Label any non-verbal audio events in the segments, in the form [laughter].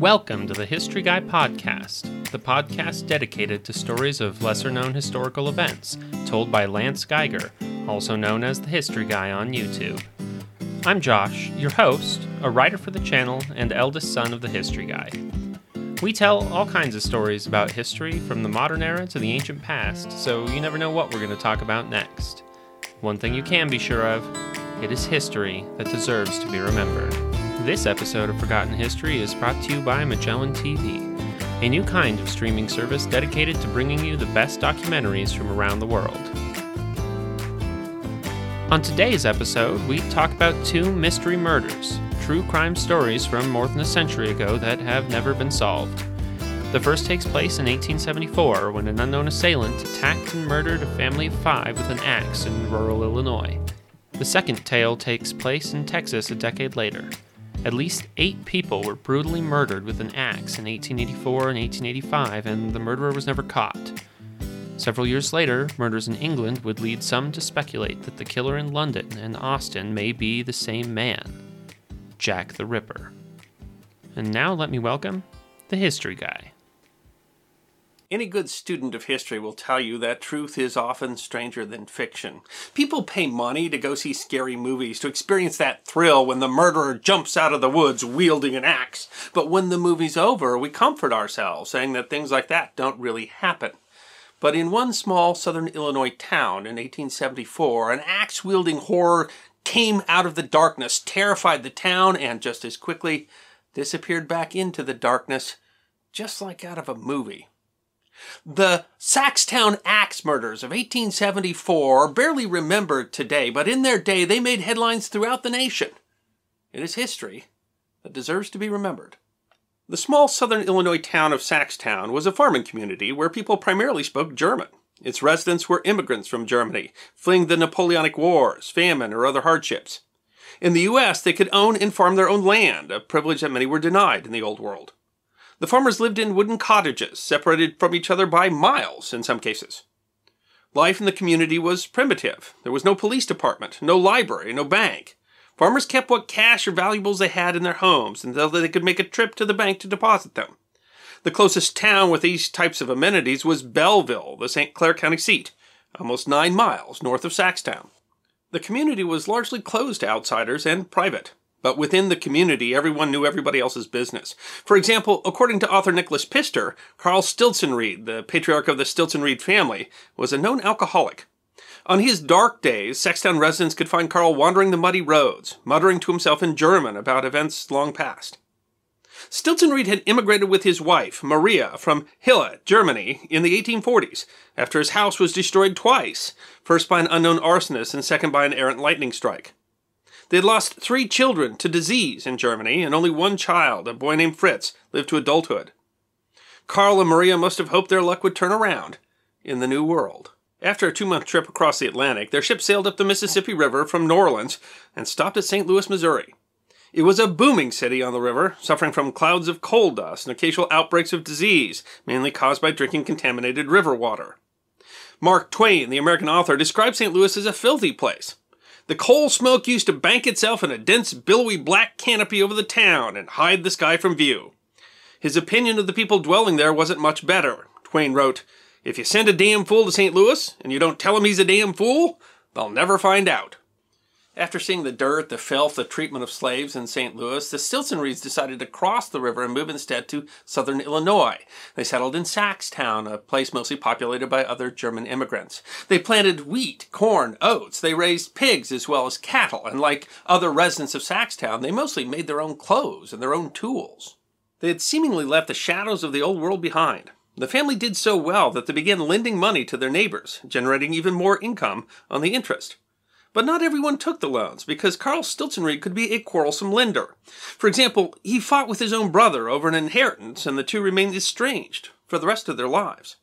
Welcome to the History Guy Podcast, the podcast dedicated to stories of lesser known historical events told by Lance Geiger, also known as the History Guy on YouTube. I'm Josh, your host, a writer for the channel and eldest son of the History Guy. We tell all kinds of stories about history from the modern era to the ancient past, so you never know what we're going to talk about next. One thing you can be sure of it is history that deserves to be remembered. This episode of Forgotten History is brought to you by Magellan TV, a new kind of streaming service dedicated to bringing you the best documentaries from around the world. On today's episode, we talk about two mystery murders, true crime stories from more than a century ago that have never been solved. The first takes place in 1874 when an unknown assailant attacked and murdered a family of five with an axe in rural Illinois. The second tale takes place in Texas a decade later. At least eight people were brutally murdered with an axe in 1884 and 1885, and the murderer was never caught. Several years later, murders in England would lead some to speculate that the killer in London and Austin may be the same man Jack the Ripper. And now let me welcome the History Guy. Any good student of history will tell you that truth is often stranger than fiction. People pay money to go see scary movies to experience that thrill when the murderer jumps out of the woods wielding an axe. But when the movie's over, we comfort ourselves saying that things like that don't really happen. But in one small southern Illinois town in 1874, an axe wielding horror came out of the darkness, terrified the town, and just as quickly disappeared back into the darkness, just like out of a movie. The Saxtown Axe murders of 1874 are barely remembered today, but in their day they made headlines throughout the nation. It is history that deserves to be remembered. The small southern Illinois town of Saxtown was a farming community where people primarily spoke German. Its residents were immigrants from Germany, fleeing the Napoleonic Wars, famine, or other hardships. In the U.S., they could own and farm their own land, a privilege that many were denied in the Old World. The farmers lived in wooden cottages, separated from each other by miles in some cases. Life in the community was primitive. There was no police department, no library, no bank. Farmers kept what cash or valuables they had in their homes until they could make a trip to the bank to deposit them. The closest town with these types of amenities was Belleville, the St. Clair County seat, almost nine miles north of Saxtown. The community was largely closed to outsiders and private. But within the community, everyone knew everybody else's business. For example, according to author Nicholas Pistor, Carl Stelzriede, the patriarch of the Stelzriede family, was a known alcoholic. On his dark days, Saxtown residents could find Carl wandering the muddy roads, muttering to himself in German about events long past. Stelzriede had immigrated with his wife, Maria, from Hille, Germany, in the 1840s, after his house was destroyed twice, first by an unknown arsonist and second by an errant lightning strike. They had lost three children to disease in Germany, and only one child, a boy named Fritz, lived to adulthood. Carl and Maria must have hoped their luck would turn around in the New World. After a two month trip across the Atlantic, their ship sailed up the Mississippi River from New Orleans and stopped at St. Louis, Missouri. It was a booming city on the river, suffering from clouds of coal dust and occasional outbreaks of disease, mainly caused by drinking contaminated river water. Mark Twain, the American author, described St. Louis as a filthy place. The coal smoke used to bank itself in a dense, billowy black canopy over the town and hide the sky from view. His opinion of the people dwelling there wasn't much better. Twain wrote, If you send a damn fool to St. Louis and you don't tell him he's a damn fool, they'll never find out. After seeing the dirt, the filth, the treatment of slaves in St. Louis, the Stelzriedes decided to cross the river and move instead to southern Illinois. They settled in Saxtown, a place mostly populated by other German immigrants. They planted wheat, corn, oats. They raised pigs as well as cattle, and like other residents of Saxtown, they mostly made their own clothes and their own tools. They had seemingly left the shadows of the old world behind. The family did so well that they began lending money to their neighbors, generating even more income on the interest. But not everyone took the loans because Carl Stelzriede could be a quarrelsome lender. For example, he fought with his own brother over an inheritance and the two remained estranged for the rest of their lives.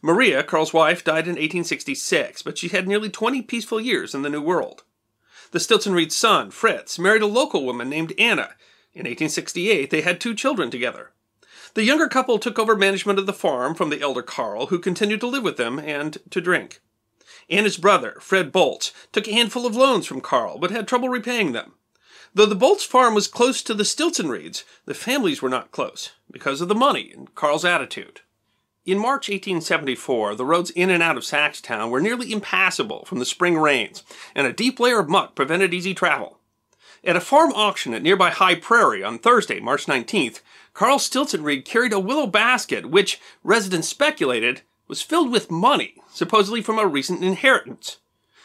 Maria, Carl's wife, died in 1866, but she had nearly 20 peaceful years in the New World. The Stelzriede son, Fritz, married a local woman named Anna. In 1868, they had two children together. The younger couple took over management of the farm from the elder Carl, who continued to live with them and to drink and his brother, Fred Bolts, took a handful of loans from Carl, but had trouble repaying them. Though the Bolts farm was close to the Stelzriedes, the families were not close because of the money and Carl's attitude. In March 1874, the roads in and out of Saxtown were nearly impassable from the spring rains, and a deep layer of muck prevented easy travel. At a farm auction at nearby High Prairie on Thursday, March 19th, Carl Stelzriede carried a willow basket which, residents speculated, was filled with money, supposedly from a recent inheritance.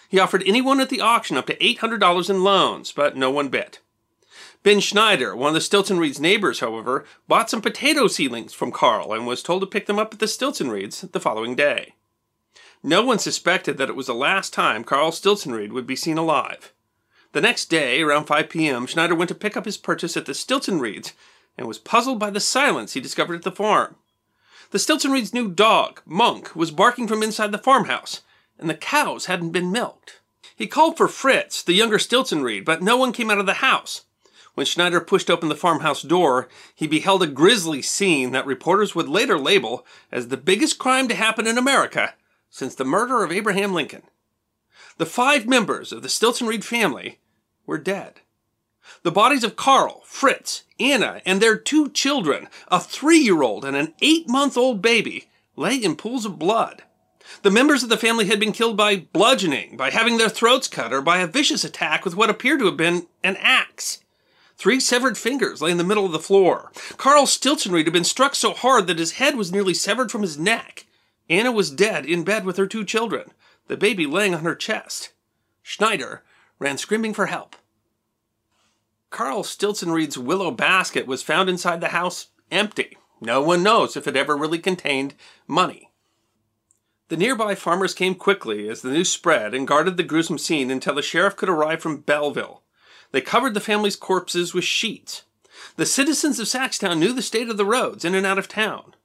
He offered anyone at the auction up to $800 in loans, but no one bid. Ben Schneider, one of the Stelzriedes' neighbors, however, bought some potato seedlings from Carl and was told to pick them up at the Stelzriedes the following day. No one suspected that it was the last time Carl Stelzriede would be seen alive. The next day, around 5 p.m., Schneider went to pick up his purchase at the Stelzriedes and was puzzled by the silence he discovered at the farm. The Stelzriedes' new dog, Monk, was barking from inside the farmhouse, and the cows hadn't been milked. He called for Fritz, the younger Stelzriede, but no one came out of the house. When Schneider pushed open the farmhouse door, he beheld a grisly scene that reporters would later label as the biggest crime to happen in America since the murder of Abraham Lincoln. The five members of the Stelzriede family were dead. The bodies of Carl, Fritz, Anna, and their two children, a three year old and an eight month old baby, lay in pools of blood. The members of the family had been killed by bludgeoning, by having their throats cut, or by a vicious attack with what appeared to have been an axe. Three severed fingers lay in the middle of the floor. Carl Stelzriede had been struck so hard that his head was nearly severed from his neck. Anna was dead in bed with her two children, the baby laying on her chest. Schneider ran screaming for help. Carl Stelzriede's willow basket was found inside the house empty. No one knows if it ever really contained money. The nearby farmers came quickly as the news spread and guarded the gruesome scene until the sheriff could arrive from Belleville. They covered the family's corpses with sheets. The citizens of Saxtown knew the state of the roads in and out of town.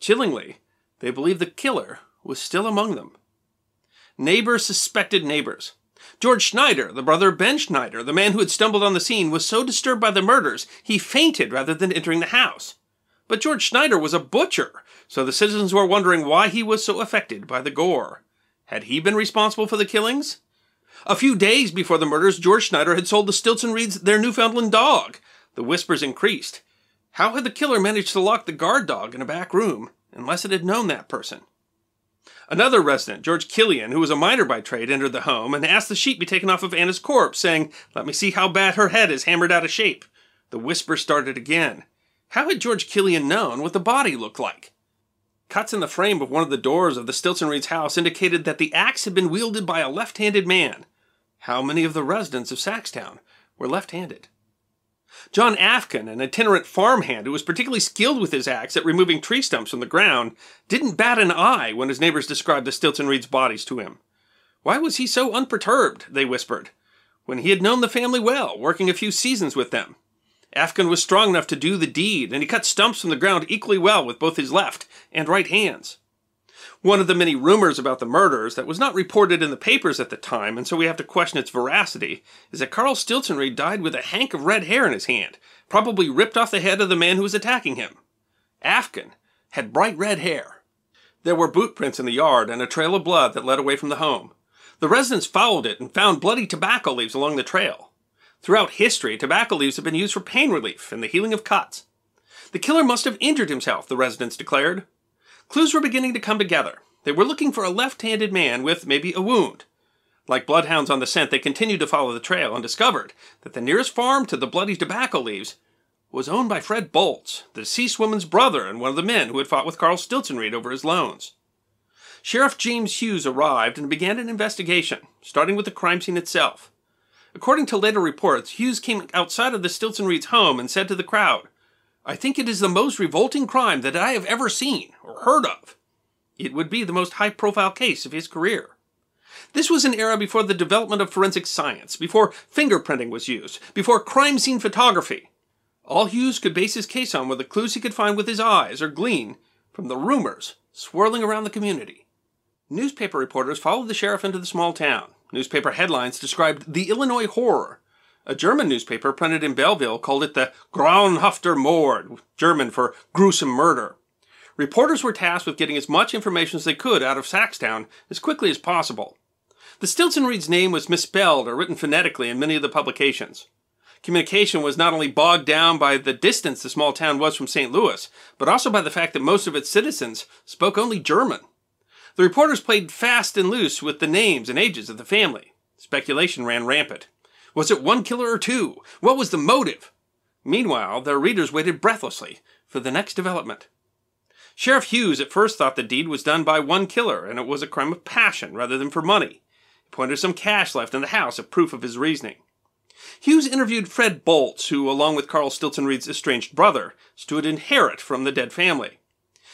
Chillingly, they believed the killer was still among them. Neighbors suspected neighbors. George Schneider, the brother of Ben Schneider, the man who had stumbled on the scene, was so disturbed by the murders he fainted rather than entering the house. But George Schneider was a butcher, so the citizens were wondering why he was so affected by the gore. Had he been responsible for the killings? A few days before the murders, George Schneider had sold the Stelzriedes their Newfoundland dog. The whispers increased. How had the killer managed to lock the guard dog in a back room, unless it had known that person? Another resident, George Killian, who was a miner by trade, entered the home and asked the sheet be taken off of Anna's corpse, saying, Let me see how bad her head is hammered out of shape. The whisper started again. How had George Killian known what the body looked like? Cuts in the frame of one of the doors of the Stelzriede's house indicated that the axe had been wielded by a left handed man. How many of the residents of Saxtown were left handed? John Afkin, an itinerant farmhand who was particularly skilled with his axe at removing tree stumps from the ground, didn't bat an eye when his neighbors described the Stelzriede's bodies to him. Why was he so unperturbed, they whispered, when he had known the family well, working a few seasons with them? Afkin was strong enough to do the deed, and he cut stumps from the ground equally well with both his left and right hands. One of the many rumors about the murders that was not reported in the papers at the time, and so we have to question its veracity, is that Carl Stelzriede died with a hank of red hair in his hand, probably ripped off the head of the man who was attacking him. Afkin had bright red hair. There were boot prints in the yard and a trail of blood that led away from the home. The residents followed it and found bloody tobacco leaves along the trail. Throughout history, tobacco leaves have been used for pain relief and the healing of cuts. The killer must have injured himself, the residents declared. Clues were beginning to come together. They were looking for a left handed man with maybe a wound. Like bloodhounds on the scent, they continued to follow the trail and discovered that the nearest farm to the bloody tobacco leaves was owned by Fred Bolts, the deceased woman's brother and one of the men who had fought with Carl Stelzriede over his loans. Sheriff James Hughes arrived and began an investigation, starting with the crime scene itself. According to later reports, Hughes came outside of the Stelzriede's home and said to the crowd, I think it is the most revolting crime that I have ever seen or heard of. It would be the most high profile case of his career. This was an era before the development of forensic science, before fingerprinting was used, before crime scene photography. All Hughes could base his case on were the clues he could find with his eyes or glean from the rumors swirling around the community. Newspaper reporters followed the sheriff into the small town. Newspaper headlines described the Illinois horror. A German newspaper printed in Belleville called it the Grauenhafter Mord, German for gruesome murder. Reporters were tasked with getting as much information as they could out of Saxtown as quickly as possible. The Stelzriede's name was misspelled or written phonetically in many of the publications. Communication was not only bogged down by the distance the small town was from St. Louis, but also by the fact that most of its citizens spoke only German. The reporters played fast and loose with the names and ages of the family. Speculation ran rampant. Was it one killer or two? What was the motive? Meanwhile, their readers waited breathlessly for the next development. Sheriff Hughes at first thought the deed was done by one killer and it was a crime of passion rather than for money. He pointed some cash left in the house as proof of his reasoning. Hughes interviewed Fred Bolts, who, along with Carl Stelzriede's estranged brother, stood inherit from the dead family.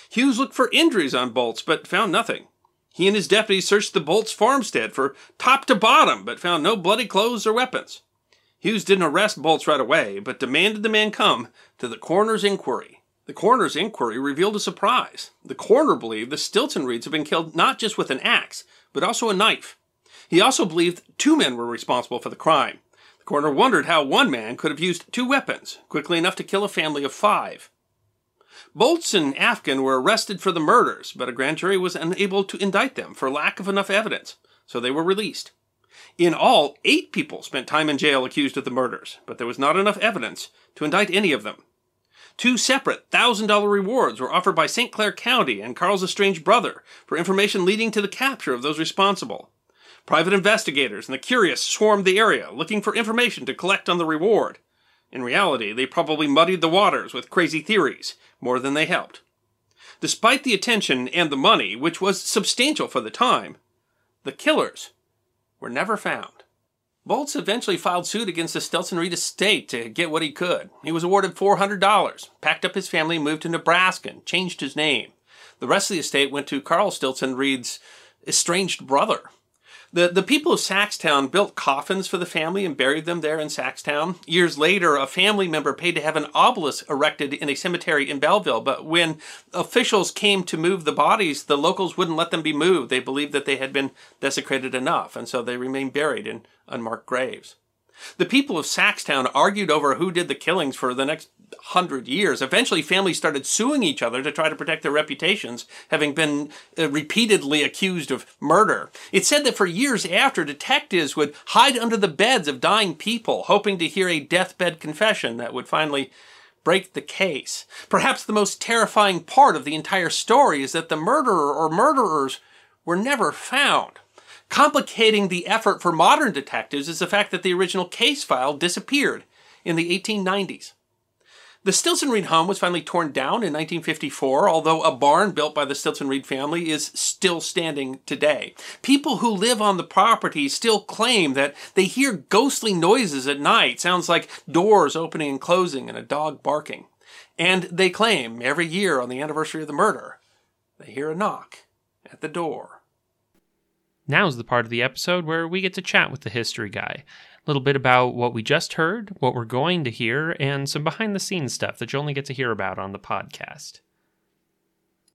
Hughes looked for injuries on Bolts, but found nothing. He and his deputies searched the Bolts farmstead for top to bottom, but found no bloody clothes or weapons. Hughes didn't arrest Bolts right away, but demanded the man come to the coroner's inquiry. The coroner's inquiry revealed a surprise. The coroner believed the Stelzriedes had been killed not just with an axe, but also a knife. He also believed two men were responsible for the crime. The coroner wondered how one man could have used two weapons quickly enough to kill a family of five. Bolts and Afkin were arrested for the murders, but a grand jury was unable to indict them for lack of enough evidence, so they were released. In all, eight people spent time in jail accused of the murders, but there was not enough evidence to indict any of them. Two separate $1,000 rewards were offered by St. Clair County and Carl's estranged brother for information leading to the capture of those responsible. Private investigators and the curious swarmed the area looking for information to collect on the reward. In reality, they probably muddied the waters with crazy theories more than they helped. Despite the attention and the money, which was substantial for the time, the killers were never found. Bolts eventually filed suit against the Stelzriede estate to get what he could. He was awarded $400, packed up his family, moved to Nebraska, and changed his name. The rest of the estate went to Carl Stelzriede's estranged brother. The, the people of Saxtown built coffins for the family and buried them there in Saxtown. Years later, a family member paid to have an obelisk erected in a cemetery in Belleville, but when officials came to move the bodies, the locals wouldn't let them be moved. They believed that they had been desecrated enough, and so they remained buried in unmarked graves. The people of Saxtown argued over who did the killings for the next hundred years. Eventually, families started suing each other to try to protect their reputations, having been uh, repeatedly accused of murder. It said that for years after, detectives would hide under the beds of dying people, hoping to hear a deathbed confession that would finally break the case. Perhaps the most terrifying part of the entire story is that the murderer or murderers were never found. Complicating the effort for modern detectives is the fact that the original case file disappeared in the 1890s. The Stelzriede home was finally torn down in 1954, although a barn built by the Stelzriede family is still standing today. People who live on the property still claim that they hear ghostly noises at night, sounds like doors opening and closing and a dog barking. And they claim every year on the anniversary of the murder, they hear a knock at the door. Now's the part of the episode where we get to chat with the history guy. Little bit about what we just heard, what we're going to hear, and some behind the scenes stuff that you only get to hear about on the podcast.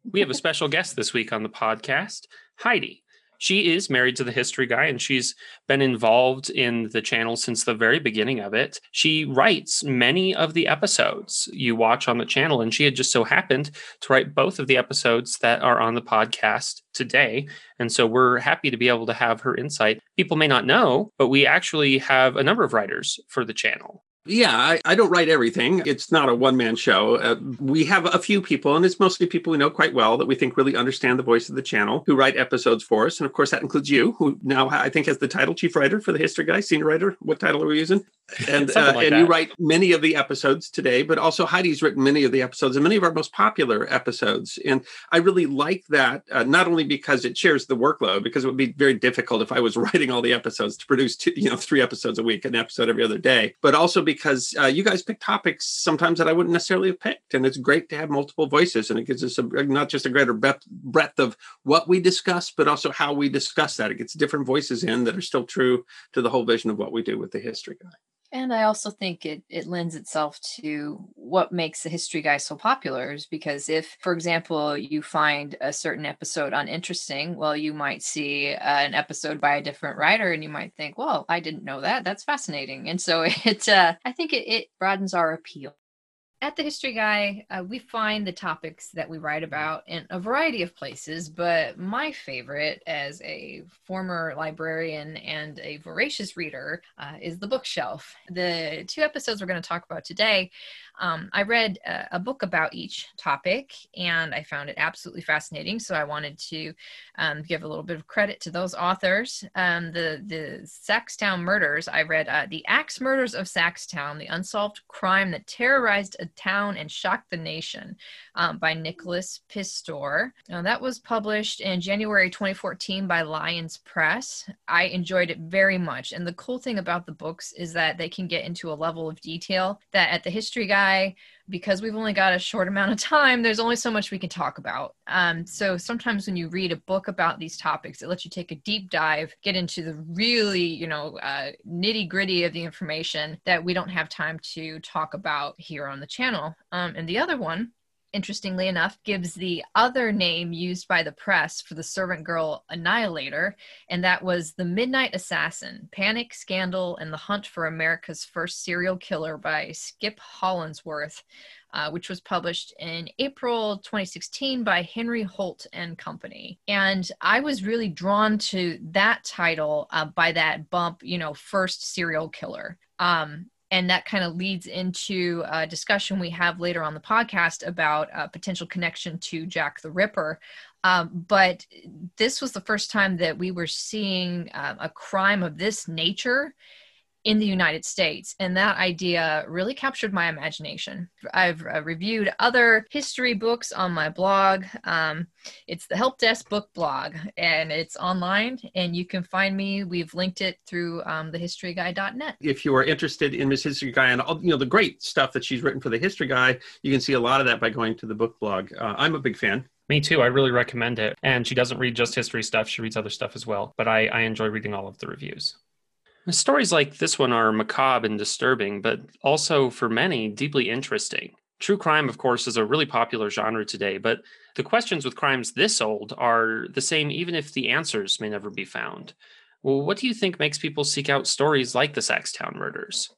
We have a special guest this week on the podcast, Heidi she is married to the history guy and she's been involved in the channel since the very beginning of it. She writes many of the episodes you watch on the channel, and she had just so happened to write both of the episodes that are on the podcast today. And so we're happy to be able to have her insight. People may not know, but we actually have a number of writers for the channel. Yeah, I, I, don't write everything. It's not a one man show. Uh, we have a few people, and it's mostly people we know quite well that we think really understand the voice of the channel who write episodes for us. And of course, that includes you, who now I think has the title chief writer for the History Guy, senior writer. What title are we using? [laughs] And, uh, like and you write many of the episodes today, but also Heidi's written many of the episodes and many of our most popular episodes. And I really like that, uh, not only because it shares the workload, because it would be very difficult if I was [laughs] writing all the episodes to produce, two, you know, three episodes a week, an episode every other day, but also because uh, you guys pick topics sometimes that I wouldn't necessarily have picked. And it's great to have multiple voices and it gives us a, not just a greater breadth of what we discuss, but also how we discuss that. It gets different voices in that are still true to the whole vision of what we do with the history guy. And I also think it, it lends itself to what makes the history guy so popular is because if, for example, you find a certain episode uninteresting, well, you might see uh, an episode by a different writer and you might think, well, I didn't know that. That's fascinating. And so [laughs] it, uh, I think it, it broadens our appeal. At the History Guy, uh, we find the topics that we write about in a variety of places, but my favorite as a former librarian and a voracious reader uh, is the bookshelf. The two episodes we're going to talk about today um, I read a, a, book about each topic and I found it absolutely fascinating. So I wanted to um, give a little bit of credit to those authors. Um, the the Saxtown murders. I read uh, the Axe Murders of Saxtown: The Unsolved Crime That Terrorized a Town and Shocked the Nation um, by Nicholas Pistor. Now, that was published in January 2014 by Lyons Press. I enjoyed it very much, and the cool thing about the books is that they can get into a level of detail that at the History Because we've only got a short amount of time there's only so much we can talk about. Um, so sometimes when you read a book about these topics it lets you take a deep dive get into the really you know uh, nitty gritty of the information that we don't have time to talk about here on the channel. Um, and the other one interestingly enough, gives the other name used by the press for the servant girl annihilator, and that was The Midnight Assassin Panic, Scandal, and the Hunt for America's First Serial Killer by Skip Hollandsworth. Uh, which was published in April 2016 by Henry Holt and Company. And I was really drawn to that title uh, by that bump, you know, first serial killer. Um, and that kind of leads into a discussion we have later on the podcast about a potential connection to Jack the Ripper. Um, but this was the first time that we were seeing uh, a crime of this nature in the United States. And that idea really captured my imagination. I've uh, reviewed other history books on my blog. Um, it's the Help Desk Book Blog, and it's online, and you can find me. We've linked it through um, thehistoryguy.net. If you are interested in Miss History Guy and all, you know the great stuff that she's written for the History Guy, you can see a lot of that by going to the book blog. Uh, I'm a big fan. Me too. I really recommend it. And she doesn't read just history stuff; she reads other stuff as well. But I, I enjoy reading all of the reviews. Stories like this one are macabre and disturbing, but also for many deeply interesting. True crime, of course, is a really popular genre today, but the questions with crimes this old are the same even if the answers may never be found. Well, what do you think makes people seek out stories like the Saxtown murders?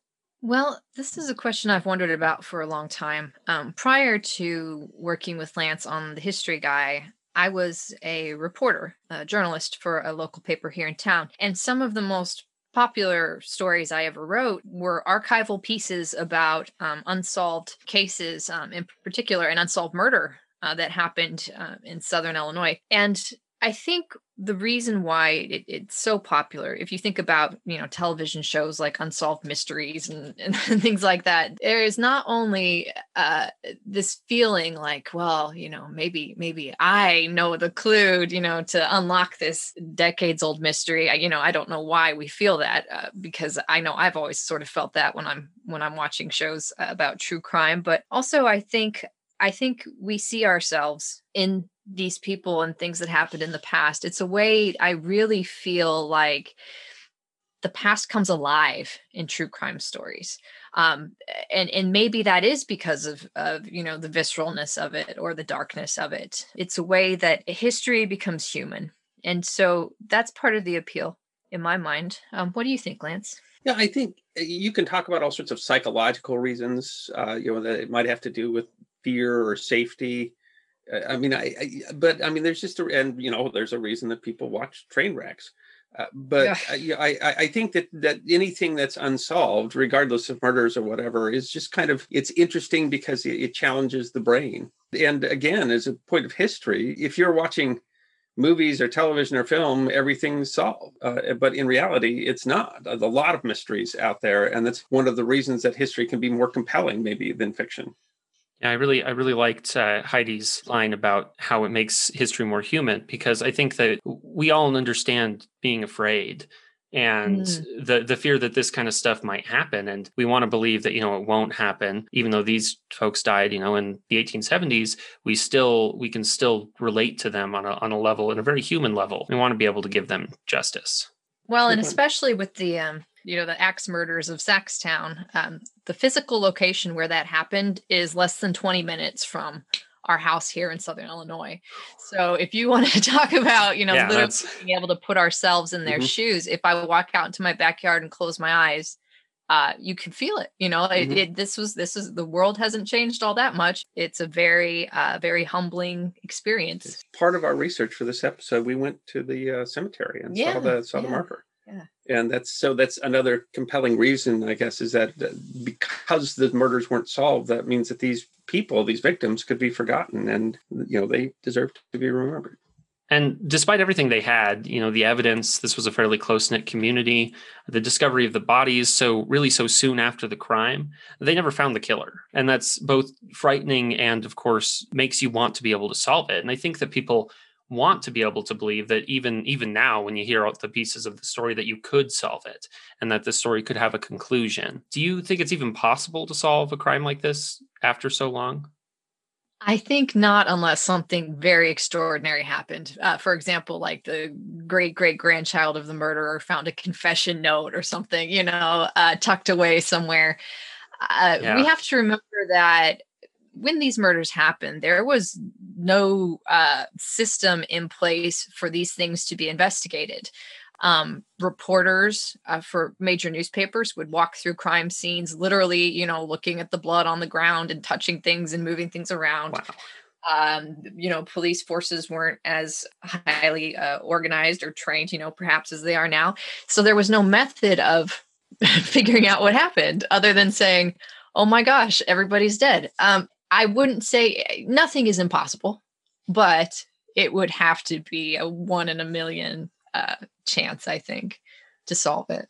Well, this is a question I've wondered about for a long time. Um, prior to working with Lance on the History Guy, I was a reporter, a journalist for a local paper here in town. And some of the most popular stories I ever wrote were archival pieces about um, unsolved cases, um, in particular, an unsolved murder uh, that happened uh, in Southern Illinois. And I think the reason why it, it's so popular, if you think about, you know, television shows like Unsolved Mysteries and, [laughs] and things like that, there is not only uh, this feeling like, well, you know, maybe, maybe I know the clue, you know, to unlock this decades old mystery. I, you know, I don't know why we feel that uh, because I know I've always sort of felt that when I'm when I'm watching shows about true crime, but also I think I think we see ourselves in these people and things that happened in the past. It's a way I really feel like the past comes alive in true crime stories. Um, and and maybe that is because of of you know the visceralness of it or the darkness of it. It's a way that history becomes human, and so that's part of the appeal in my mind. Um, what do you think, Lance? Yeah, I think uh, you can talk about all sorts of psychological reasons. Uh, you know that it might have to do with fear or safety I mean, I, I, but I mean, there's just a, and you know, there's a reason that people watch train wrecks. Uh, but yeah. I, I, I think that that anything that's unsolved, regardless of murders or whatever, is just kind of it's interesting because it, it challenges the brain. And again, as a point of history, if you're watching movies or television or film, everything's solved. Uh, but in reality, it's not. There's a lot of mysteries out there, and that's one of the reasons that history can be more compelling, maybe, than fiction. Yeah, I really, I really liked uh, Heidi's line about how it makes history more human because I think that we all understand being afraid and mm. the the fear that this kind of stuff might happen, and we want to believe that you know it won't happen, even though these folks died, you know, in the 1870s. We still we can still relate to them on a on a level, in a very human level. We want to be able to give them justice. Well, and especially with the um, you know the axe murders of saxtown um, the physical location where that happened is less than 20 minutes from our house here in southern illinois so if you want to [laughs] talk about you know yeah, literally being able to put ourselves in their mm-hmm. shoes if i walk out into my backyard and close my eyes uh, you can feel it. You know, it, Mhm. it, this was this is the world hasn't changed all that much. It's a very uh, very humbling experience. Part of our research for this episode. We went to the uh, cemetery and Yeah, saw the saw the yeah, marker. Yeah. And that's so that's another compelling reason, I guess, is that uh, because the murders weren't solved, that means that these people, these victims, could be forgotten, and you know they deserve to be remembered. And despite everything they had, you know, the evidence, this was a fairly close knit community, the discovery of the bodies so really so soon after the crime, they never found the killer. And that's both frightening and, of course, makes you want to be able to solve it. And I think that people want to be able to believe that even even now when you hear all the pieces of the story that you could solve it and that the story could have a conclusion do you think it's even possible to solve a crime like this after so long I think not unless something very extraordinary happened. Uh, for example, like the great great grandchild of the murderer found a confession note or something, you know, uh, tucked away somewhere. Uh, Yeah. We have to remember that when these murders happened, there was no uh, system in place for these things to be investigated. Um, reporters uh, for major newspapers would walk through crime scenes, literally, you know, looking at the blood on the ground and touching things and moving things around wow um, you know, police forces weren't as highly uh, organized or trained, you know, perhaps as they are now. So there was no method of [laughs] figuring out what happened other than saying, "Oh my gosh, everybody's dead." Um, I wouldn't say nothing is impossible, but it would have to be a one in a million uh, chance, I think, to solve it.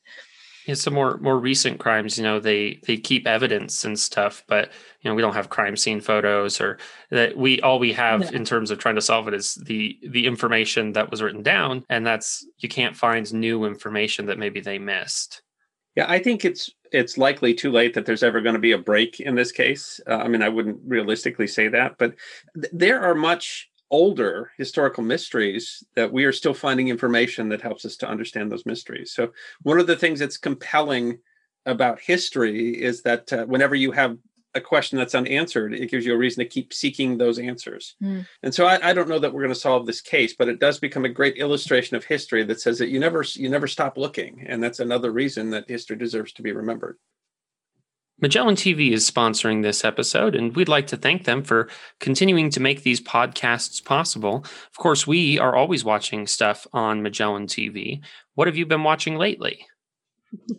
Yeah, some more more recent crimes, you know, they they keep evidence and stuff, but you know, we don't have crime scene photos or that we all we have No. in terms of trying to solve it is the the information that was written down, and that's you can't find new information that maybe they missed. Yeah, I think it's it's likely too late that there's ever going to be a break in this case. Uh, I mean, I wouldn't realistically say that, but th- there are much older historical mysteries that we are still finding information that helps us to understand those mysteries. So, one of the things that's compelling about history is that uh, whenever you have a question that's unanswered, it gives you a reason to keep seeking those answers. Hmm. And so, I, I don't know that we're going to solve this case, but it does become a great illustration of history that says that you never you never stop looking, and that's another reason that history deserves to be remembered. Magellan TV is sponsoring this episode, and we'd like to thank them for continuing to make these podcasts possible. Of course, we are always watching stuff on Magellan TV. What have you been watching lately?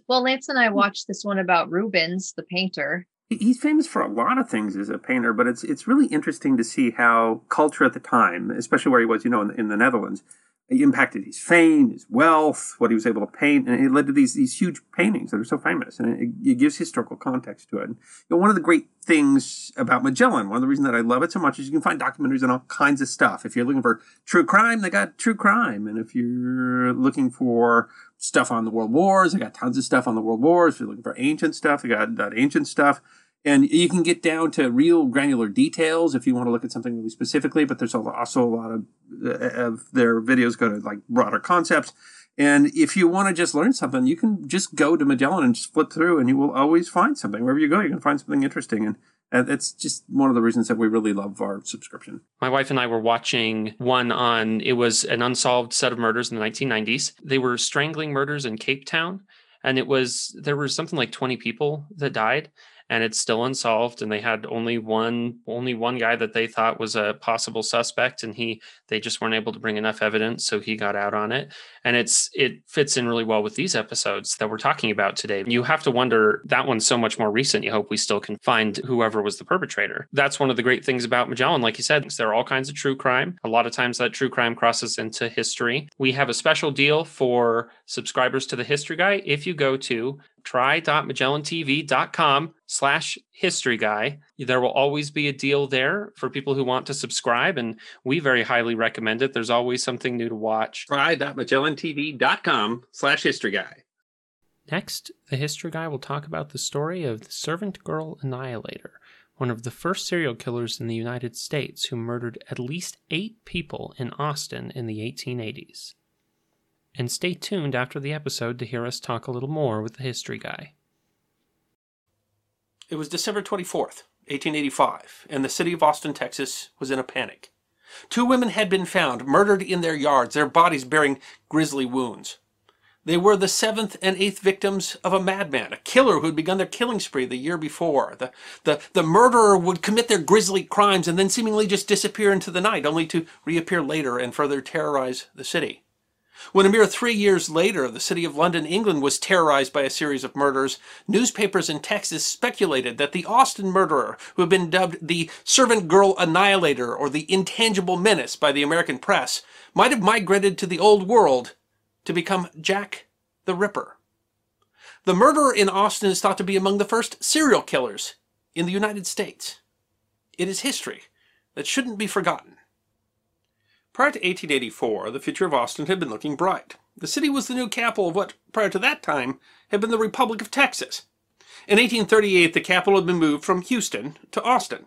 Well, Lance and I watched this one about Rubens, the painter. He's famous for a lot of things as a painter, but it's it's really interesting to see how culture at the time, especially where he was, you know, in, in the Netherlands, impacted his fame, his wealth, what he was able to paint, and it led to these these huge paintings that are so famous, and it, it gives historical context to it. And, you know, one of the great things about Magellan, one of the reasons that I love it so much, is you can find documentaries on all kinds of stuff. If you're looking for true crime, they got true crime, and if you're looking for stuff on the world wars, they got tons of stuff on the world wars. If you're looking for ancient stuff, they got that ancient stuff. And you can get down to real granular details if you want to look at something really specifically, but there's also a lot of, uh, of their videos go to like broader concepts. And if you want to just learn something, you can just go to Magellan and just flip through and you will always find something. Wherever you go, you can find something interesting. And uh, it's just one of the reasons that we really love our subscription. My wife and I were watching one on, it was an unsolved set of murders in the 1990s. They were strangling murders in Cape Town. And it was, there were something like 20 people that died and it's still unsolved. And they had only one, only one guy that they thought was a possible suspect. And he, they just weren't able to bring enough evidence. So he got out on it. And it's, it fits in really well with these episodes that we're talking about today. You have to wonder that one's so much more recent. You hope we still can find whoever was the perpetrator. That's one of the great things about Magellan. Like you said, there are all kinds of true crime. A lot of times that true crime crosses into history. We have a special deal for subscribers to the History Guy. If you go to try.magellantv.com slash history guy. There will always be a deal there for people who want to subscribe and we very highly recommend it. There's always something new to watch. Try.magellantv.com slash history guy. next the history guy will talk about the story of the servant girl annihilator one of the first serial killers in the united states who murdered at least eight people in austin in the 1880s and stay tuned after the episode to hear us talk a little more with the history guy It was December 24th, 1885, and the city of Austin, Texas was in a panic. Two women had been found murdered in their yards, their bodies bearing grisly wounds. They were the seventh and eighth victims of a madman, a killer who had begun their killing spree the year before. The, the, the murderer would commit their grisly crimes and then seemingly just disappear into the night, only to reappear later and further terrorize the city. When a mere three years later the city of London, England was terrorized by a series of murders, newspapers in Texas speculated that the Austin murderer, who had been dubbed the servant girl annihilator or the intangible menace by the American press, might have migrated to the old world to become Jack the Ripper. The murderer in Austin is thought to be among the first serial killers in the United States. It is history that shouldn't be forgotten. Prior to 1884, the future of Austin had been looking bright. The city was the new capital of what, prior to that time, had been the Republic of Texas. In 1838, the capital had been moved from Houston to Austin.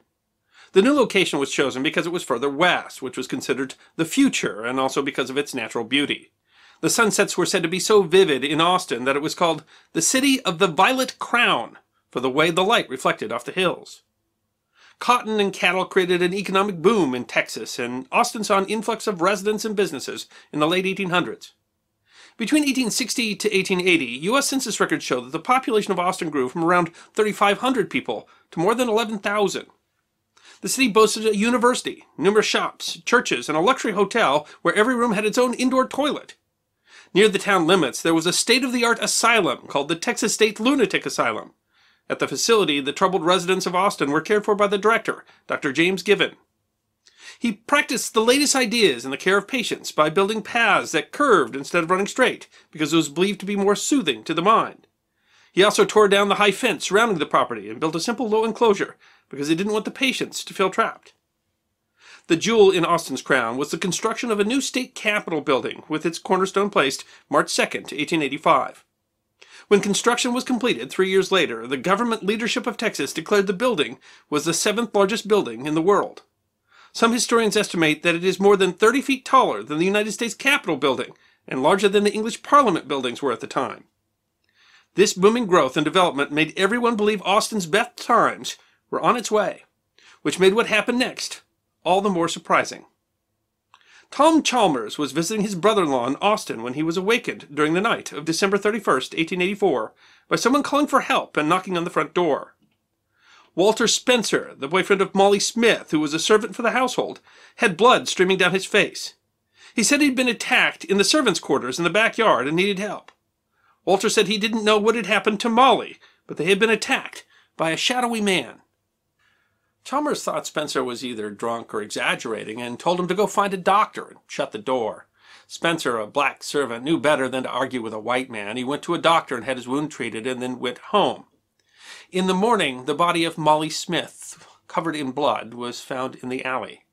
The new location was chosen because it was further west, which was considered the future, and also because of its natural beauty. The sunsets were said to be so vivid in Austin that it was called the City of the Violet Crown, for the way the light reflected off the hills. Cotton and cattle created an economic boom in Texas, and Austin saw an influx of residents and businesses in the late 1800s. Between 1860 to 1880, U.S. Census records show that the population of Austin grew from around 3,500 people to more than 11,000. The city boasted a university, numerous shops, churches, and a luxury hotel where every room had its own indoor toilet. Near the town limits, there was a state of the art asylum called the Texas State Lunatic Asylum. At the facility, the troubled residents of Austin were cared for by the director, Dr. James Given. He practiced the latest ideas in the care of patients by building paths that curved instead of running straight, because it was believed to be more soothing to the mind. He also tore down the high fence surrounding the property and built a simple low enclosure because he didn't want the patients to feel trapped. The jewel in Austin's crown was the construction of a new state capitol building with its cornerstone placed March 2nd, 1885. When construction was completed three years later, the government leadership of Texas declared the building was the seventh largest building in the world. Some historians estimate that it is more than 30 feet taller than the United States Capitol building and larger than the English Parliament buildings were at the time. This booming growth and development made everyone believe Austin's best times were on its way, which made what happened next all the more surprising. Tom Chalmers was visiting his brother-in-law in Austin when he was awakened during the night of December 31st, 1884, by someone calling for help and knocking on the front door. Walter Spencer, the boyfriend of Molly Smith, who was a servant for the household, had blood streaming down his face. He said he'd been attacked in the servants' quarters in the backyard and needed help. Walter said he didn't know what had happened to Molly, but they had been attacked by a shadowy man. Chalmers thought Spencer was either drunk or exaggerating and told him to go find a doctor and shut the door. Spencer, a black servant, knew better than to argue with a white man. He went to a doctor and had his wound treated and then went home. In the morning, the body of Molly Smith, covered in blood, was found in the alley.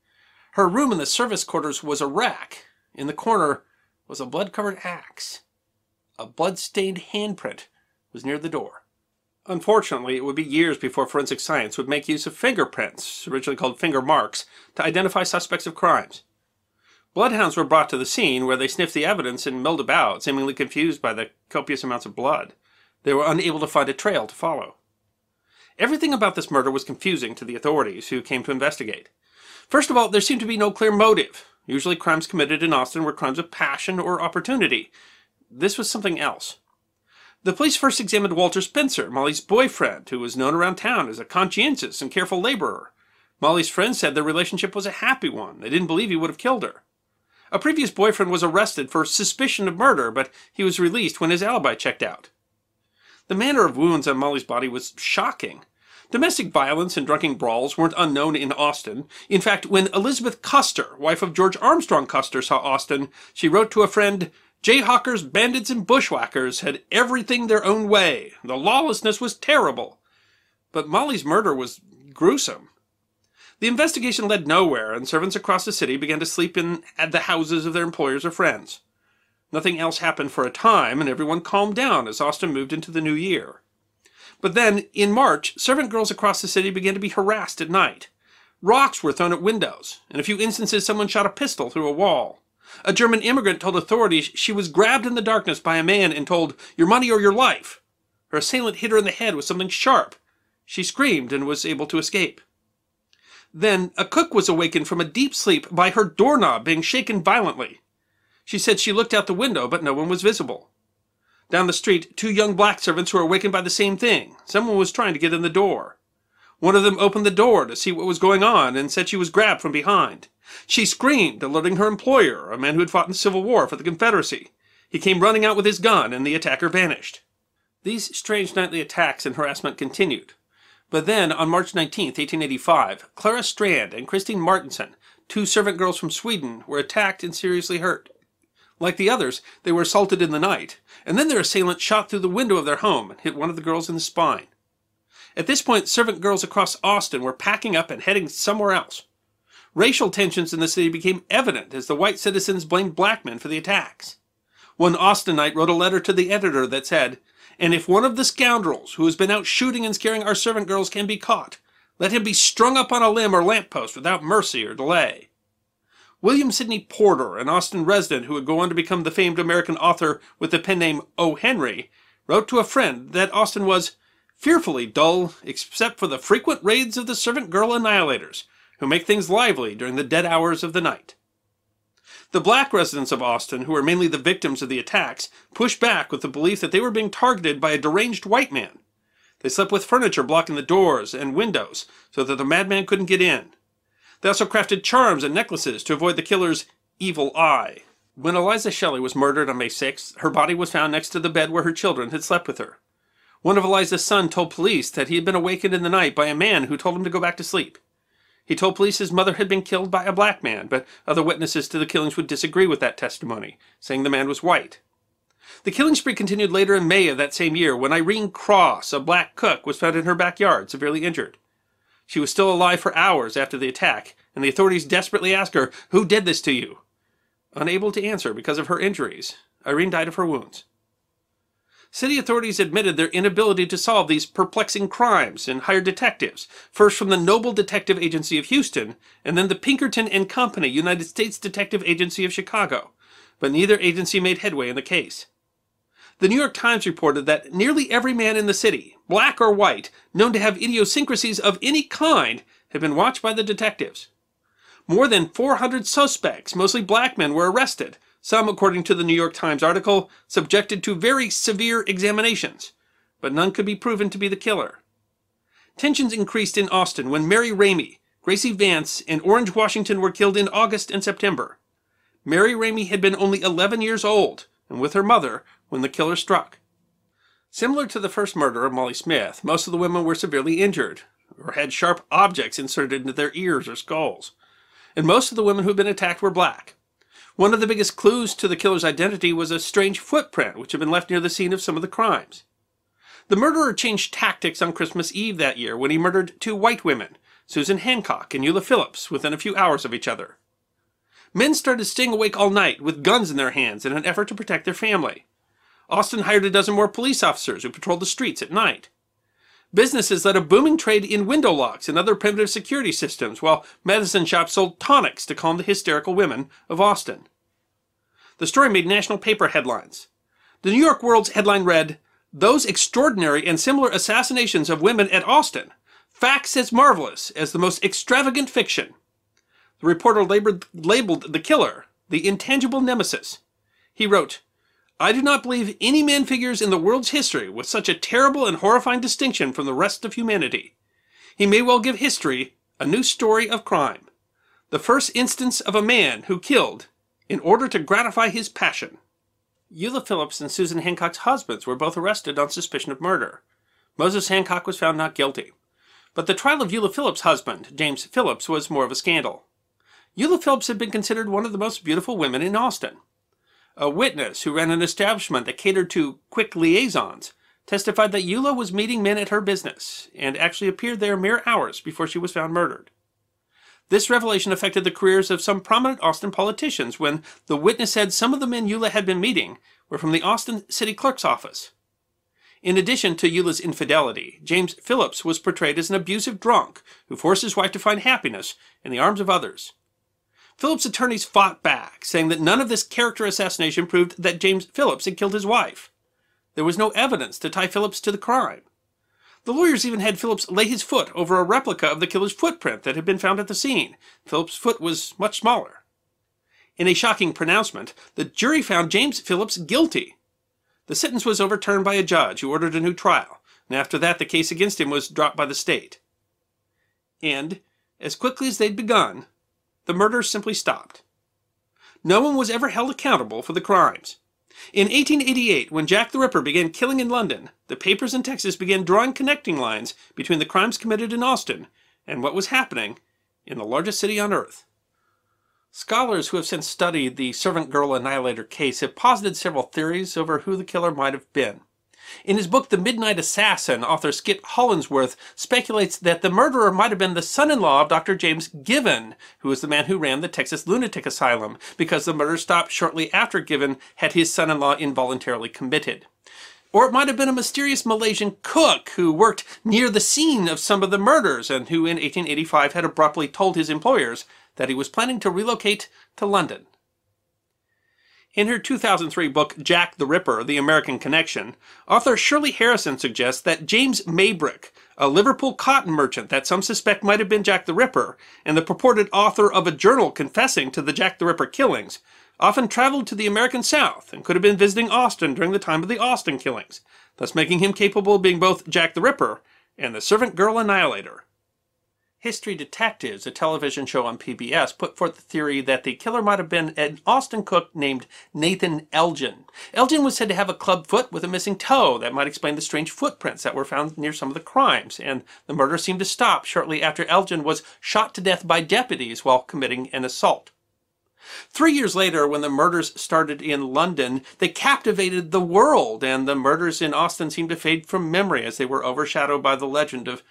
Her room in the service quarters was a rack. In the corner was a blood covered axe. A blood stained handprint was near the door. Unfortunately, it would be years before forensic science would make use of fingerprints, originally called finger marks, to identify suspects of crimes. Bloodhounds were brought to the scene where they sniffed the evidence and milled about, seemingly confused by the copious amounts of blood. They were unable to find a trail to follow. Everything about this murder was confusing to the authorities who came to investigate. First of all, there seemed to be no clear motive. Usually, crimes committed in Austin were crimes of passion or opportunity. This was something else. The police first examined Walter Spencer, Molly's boyfriend, who was known around town as a conscientious and careful laborer. Molly's friends said their relationship was a happy one. They didn't believe he would have killed her. A previous boyfriend was arrested for suspicion of murder, but he was released when his alibi checked out. The manner of wounds on Molly's body was shocking. Domestic violence and drunken brawls weren't unknown in Austin. In fact, when Elizabeth Custer, wife of George Armstrong Custer, saw Austin, she wrote to a friend, Jayhawkers, bandits, and bushwhackers had everything their own way. The lawlessness was terrible. But Molly's murder was gruesome. The investigation led nowhere, and servants across the city began to sleep in at the houses of their employers or friends. Nothing else happened for a time, and everyone calmed down as Austin moved into the new year. But then, in March, servant girls across the city began to be harassed at night. Rocks were thrown at windows. In a few instances, someone shot a pistol through a wall. A German immigrant told authorities she was grabbed in the darkness by a man and told, Your money or your life. Her assailant hit her in the head with something sharp. She screamed and was able to escape. Then a cook was awakened from a deep sleep by her doorknob being shaken violently. She said she looked out the window, but no one was visible. Down the street, two young black servants were awakened by the same thing. Someone was trying to get in the door. One of them opened the door to see what was going on and said she was grabbed from behind. She screamed, alerting her employer, a man who had fought in the Civil War for the Confederacy. He came running out with his gun, and the attacker vanished. These strange nightly attacks and harassment continued. But then, on March 19, 1885, Clara Strand and Christine Martensen, two servant girls from Sweden, were attacked and seriously hurt. Like the others, they were assaulted in the night, and then their assailant shot through the window of their home and hit one of the girls in the spine. At this point, servant girls across Austin were packing up and heading somewhere else. Racial tensions in the city became evident as the white citizens blamed black men for the attacks. One Austinite wrote a letter to the editor that said, And if one of the scoundrels who has been out shooting and scaring our servant girls can be caught, let him be strung up on a limb or lamp post without mercy or delay. William Sidney Porter, an Austin resident who would go on to become the famed American author with the pen name O. Henry, wrote to a friend that Austin was fearfully dull, except for the frequent raids of the servant girl annihilators, who make things lively during the dead hours of the night. The black residents of Austin, who were mainly the victims of the attacks, pushed back with the belief that they were being targeted by a deranged white man. They slept with furniture blocking the doors and windows so that the madman couldn't get in. They also crafted charms and necklaces to avoid the killer's evil eye. When Eliza Shelley was murdered on May 6th, her body was found next to the bed where her children had slept with her. One of Eliza's sons told police that he had been awakened in the night by a man who told him to go back to sleep. He told police his mother had been killed by a black man, but other witnesses to the killings would disagree with that testimony, saying the man was white. The killing spree continued later in May of that same year when Irene Cross, a black cook, was found in her backyard, severely injured. She was still alive for hours after the attack, and the authorities desperately asked her, Who did this to you? Unable to answer because of her injuries, Irene died of her wounds. City authorities admitted their inability to solve these perplexing crimes and hired detectives, first from the Noble Detective Agency of Houston, and then the Pinkerton and Company United States Detective Agency of Chicago, but neither agency made headway in the case. The New York Times reported that nearly every man in the city, black or white, known to have idiosyncrasies of any kind, had been watched by the detectives. More than 400 suspects, mostly black men, were arrested, some, according to the New York Times article, subjected to very severe examinations, but none could be proven to be the killer. Tensions increased in Austin when Mary Ramey, Gracie Vance, and Orange Washington were killed in August and September. Mary Ramey had been only 11 years old and with her mother when the killer struck. Similar to the first murder of Molly Smith, most of the women were severely injured or had sharp objects inserted into their ears or skulls. And most of the women who had been attacked were black. One of the biggest clues to the killer's identity was a strange footprint which had been left near the scene of some of the crimes. The murderer changed tactics on Christmas Eve that year when he murdered two white women, Susan Hancock and Eula Phillips, within a few hours of each other. Men started staying awake all night with guns in their hands in an effort to protect their family. Austin hired a dozen more police officers who patrolled the streets at night. Businesses led a booming trade in window locks and other primitive security systems, while medicine shops sold tonics to calm the hysterical women of Austin. The story made national paper headlines. The New York World's headline read, Those extraordinary and similar assassinations of women at Austin. Facts as marvelous as the most extravagant fiction. The reporter labeled, labeled the killer the intangible nemesis. He wrote, I do not believe any man figures in the world's history with such a terrible and horrifying distinction from the rest of humanity. He may well give history a new story of crime. The first instance of a man who killed in order to gratify his passion. Eula Phillips and Susan Hancock's husbands were both arrested on suspicion of murder. Moses Hancock was found not guilty. But the trial of Eula Phillips' husband, James Phillips, was more of a scandal. Eula Phillips had been considered one of the most beautiful women in Austin. A witness who ran an establishment that catered to quick liaisons testified that Eula was meeting men at her business and actually appeared there mere hours before she was found murdered. This revelation affected the careers of some prominent Austin politicians when the witness said some of the men Eula had been meeting were from the Austin city clerk's office. In addition to Eula's infidelity, James Phillips was portrayed as an abusive drunk who forced his wife to find happiness in the arms of others. Phillips' attorneys fought back, saying that none of this character assassination proved that James Phillips had killed his wife. There was no evidence to tie Phillips to the crime. The lawyers even had Phillips lay his foot over a replica of the killer's footprint that had been found at the scene. Phillips' foot was much smaller. In a shocking pronouncement, the jury found James Phillips guilty. The sentence was overturned by a judge who ordered a new trial, and after that the case against him was dropped by the state. And, as quickly as they'd begun, the murders simply stopped. No one was ever held accountable for the crimes. In 1888, when Jack the Ripper began killing in London, the papers in Texas began drawing connecting lines between the crimes committed in Austin and what was happening in the largest city on earth. Scholars who have since studied the servant girl annihilator case have posited several theories over who the killer might have been. In his book The Midnight Assassin, author Skip Hollandsworth speculates that the murderer might have been the son-in-law of Dr. James Given, who was the man who ran the Texas Lunatic Asylum, because the murder stopped shortly after Given had his son-in-law involuntarily committed. Or it might have been a mysterious Malaysian cook who worked near the scene of some of the murders and who in 1885 had abruptly told his employers that he was planning to relocate to London. In her 2003 book Jack the Ripper, The American Connection, author Shirley Harrison suggests that James Maybrick, a Liverpool cotton merchant that some suspect might have been Jack the Ripper, and the purported author of a journal confessing to the Jack the Ripper killings, often traveled to the American South and could have been visiting Austin during the time of the Austin killings, thus making him capable of being both Jack the Ripper and the servant girl annihilator. History Detectives, a television show on PBS, put forth the theory that the killer might have been an Austin cook named Nathan Elgin. Elgin was said to have a club foot with a missing toe. That might explain the strange footprints that were found near some of the crimes. And the murder seemed to stop shortly after Elgin was shot to death by deputies while committing an assault. Three years later, when the murders started in London, they captivated the world, and the murders in Austin seemed to fade from memory as they were overshadowed by the legend of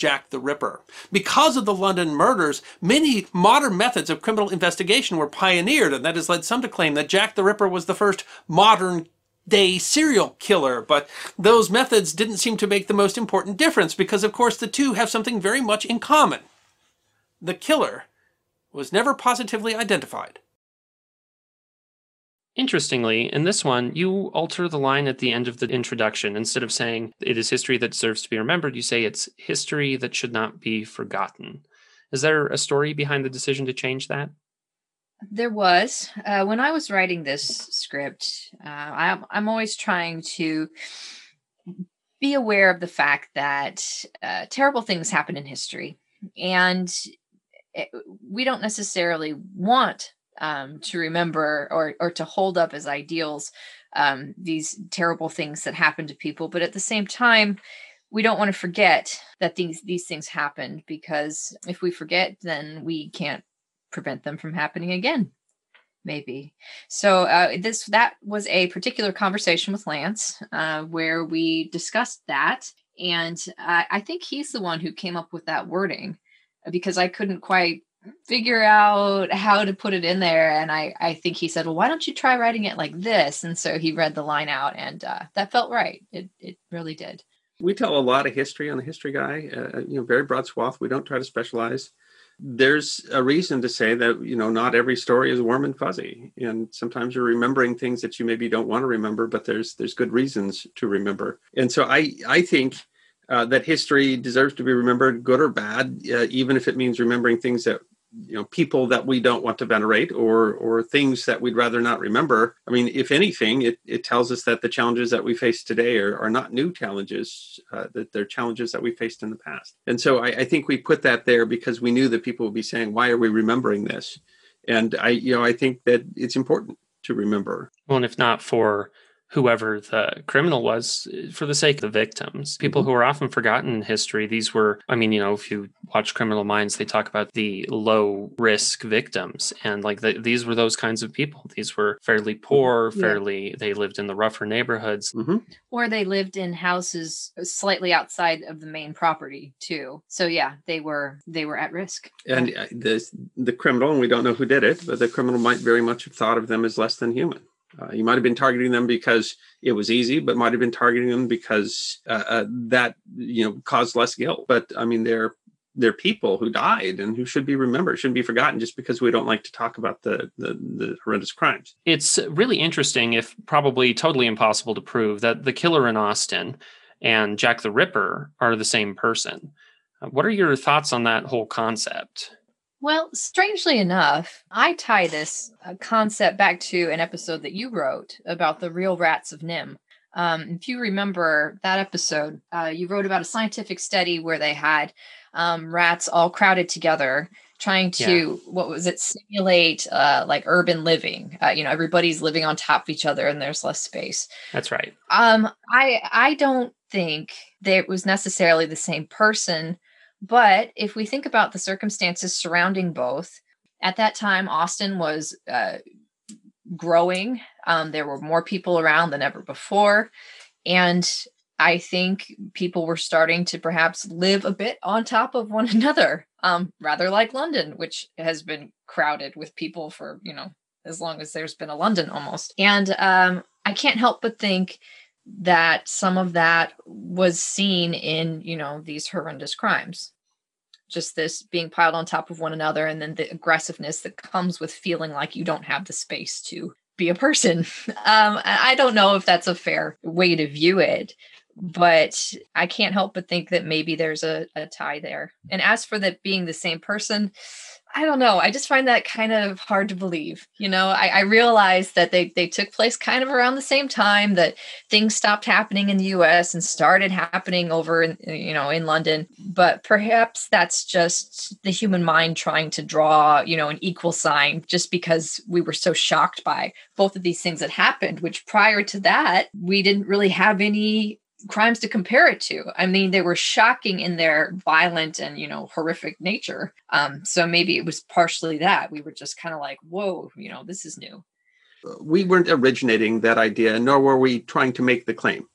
Jack the Ripper. Because of the London murders, many modern methods of criminal investigation were pioneered, and that has led some to claim that Jack the Ripper was the first modern day serial killer. But those methods didn't seem to make the most important difference because, of course, the two have something very much in common. The killer was never positively identified. Interestingly, in this one, you alter the line at the end of the introduction. Instead of saying it is history that deserves to be remembered, you say it's history that should not be forgotten. Is there a story behind the decision to change that? There was. Uh, when I was writing this script, uh, I'm, I'm always trying to be aware of the fact that uh, terrible things happen in history. And it, we don't necessarily want um, to remember or or to hold up as ideals um, these terrible things that happen to people. But at the same time, we don't want to forget that these these things happened because if we forget, then we can't prevent them from happening again. Maybe so. Uh, this that was a particular conversation with Lance uh, where we discussed that, and I, I think he's the one who came up with that wording because I couldn't quite figure out how to put it in there. And i i think he said well why don't you try writing it like this? And so he read the line out and uh, that felt right. It it really did. We tell a lot of history on the history guy uh, you know very broad swath. We don't try to specialize. There's a reason to say that you know not every story is warm and fuzzy. And sometimes you're remembering things that you maybe don't want to remember but there's there's good reasons to remember. And so i i think uh, that history deserves to be remembered, good or bad, uh, even if it means remembering things that you know people that we don't want to venerate or or things that we'd rather not remember. I mean if anything it, it tells us that the challenges that we face today are, are not new challenges uh, that they're challenges that we faced in the past. And so I, I think we put that there because we knew that people would be saying why are we remembering this? And i you know i think that it's important to remember. Well and if not for whoever the criminal was for the sake of the victims. People mm-hmm. who are often forgotten in history. These were, I mean, you know, if you watch Criminal Minds, they talk about the low risk victims. And like the, these were those kinds of people. These were fairly mm-hmm. poor, fairly, yeah. they lived in the rougher neighborhoods. Mm-hmm. Or they lived in houses slightly outside of the main property too. So yeah, they were, they were at risk. And uh, the, the criminal, and we don't know who did it, but the criminal might very much have thought of them as less than human. Uh, you might have been targeting them because it was easy, but might have been targeting them because uh, uh, that you know caused less guilt. But I mean, they're they're people who died and who should be remembered, shouldn't be forgotten, just because we don't like to talk about the, the the horrendous crimes. It's really interesting, if probably totally impossible to prove, that the killer in Austin and Jack the Ripper are the same person. Uh, what are your thoughts on that whole concept? Well, strangely enough, I tie this uh, concept back to an episode that you wrote about the real rats of NIMH. Um, if you remember that episode, uh, you wrote about a scientific study where they had um, rats all crowded together trying to yeah. what was it simulate uh, like urban living uh, you know everybody's living on top of each other and there's less space that's right um i i don't think that it was necessarily the same person but if we think about the circumstances surrounding both at that time austin was uh, growing um, there were more people around than ever before and I think people were starting to perhaps live a bit on top of one [laughs] another, um, rather like London, which has been crowded with people for, you know, as long as there's been a London almost. And um, I can't help but think that some of that was seen in, you know, these horrendous crimes. Just this being piled on top of one another, and then the aggressiveness that comes with feeling like you don't have the space to be a person. [laughs] Um, I don't know if that's a fair way to view it, but I can't help but think that maybe there's a, a tie there. And as for that being the same person, I don't know. I just find that kind of hard to believe. You know, I, I realize that they they took place kind of around the same time that things stopped happening in the U.S. and started happening over in you know in London. But perhaps that's just the human mind trying to draw you know an equal sign, just because we were so shocked by both of these things that happened. Which prior to that, we didn't really have any crimes to compare it to. I mean, they were shocking in their violent and, you know, horrific nature. Um, so maybe it was partially that. We were just kind of like, whoa, you know, this is new. We weren't originating that idea, nor were we trying to make the claim.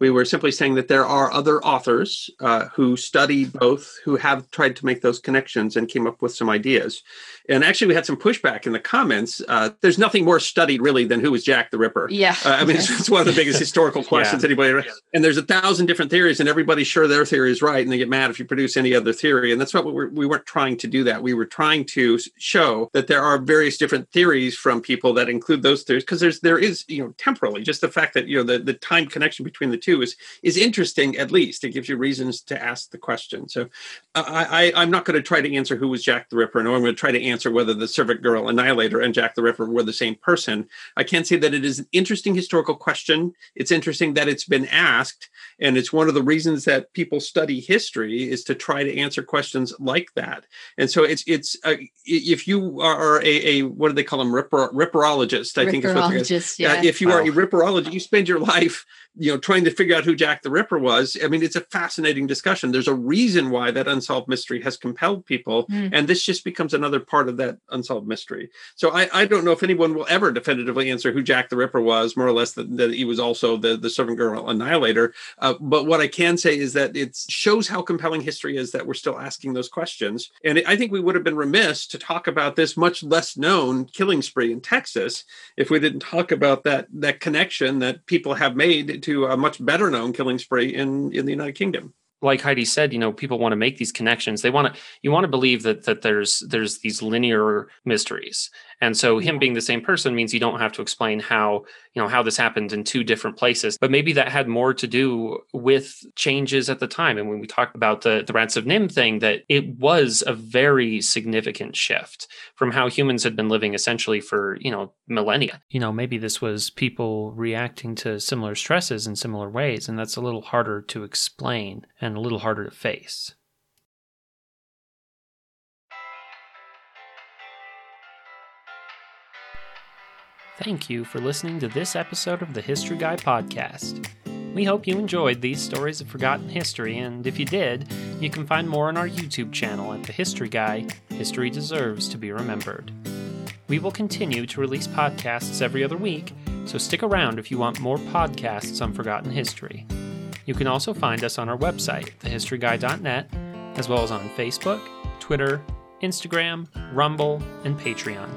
We were simply saying that there are other authors uh, who study both, who have tried to make those connections and came up with some ideas. And actually, we had some pushback in the comments. Uh, there's nothing more studied really than who was Jack the Ripper. Yeah. Uh, I mean, it's, it's, one of the biggest historical [laughs] questions yeah. anybody. And there's a thousand different theories, and everybody's sure their theory is right, and they get mad if you produce any other theory. And that's what we, were, we weren't trying to do. That we were trying to show that there are various different theories from people that include those theories because there's there is you know temporally just the fact that you know the the time connection between the two is is interesting. At least it gives you reasons to ask the question. So I, I I'm not going to try to answer who was Jack the Ripper, nor I'm going to try to answer answer whether the Servant Girl Annihilator and Jack the Ripper were the same person. I can't say that it is an interesting historical question. It's interesting that it's been asked, and it's one of the reasons that people study history is to try to answer questions like that. And so it's it's uh, if you are a, a what do they call them ripper, ripperologist? I think is what they're yeah. Uh, if you wow. are a ripperologist, you spend your life you know trying to figure out who jack the ripper was i mean it's a fascinating discussion there's a reason why that unsolved mystery has compelled people mm. and this just becomes another part of that unsolved mystery. So I, I don't know if anyone will ever definitively answer who jack the ripper was more or less that, that he was also the, the servant girl annihilator. Uh, but what i can say is that it shows how compelling history is that we're still asking those questions. And i think we would have been remiss to talk about this much less known killing spree in texas if we didn't talk about that that connection that people have made to a much better known killing spree in in the United Kingdom like Heidi said, you know, people want to make these connections. They want to you want to believe that that there's there's these linear mysteries. And so him being the same person means you don't have to explain how, you know, how this happened in two different places. But maybe that had more to do with changes at the time. And when we talked about the, the Rats of NIMH thing, that it was a very significant shift from how humans had been living essentially for, you know, millennia. You know, maybe this was people reacting to similar stresses in similar ways, and that's a little harder to explain and a little harder to face. Thank you for listening to this episode of the History Guy podcast. We hope you enjoyed these stories of forgotten history, and if you did, you can find more on our YouTube channel at The History Guy History Deserves to Be Remembered. We will continue to release podcasts every other week, so stick around if you want more podcasts on forgotten history. You can also find us on our website, thehistoryguy.net, as well as on Facebook, Twitter, Instagram, Rumble, and Patreon.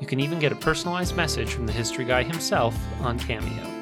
You can even get a personalized message from the history guy himself on Cameo.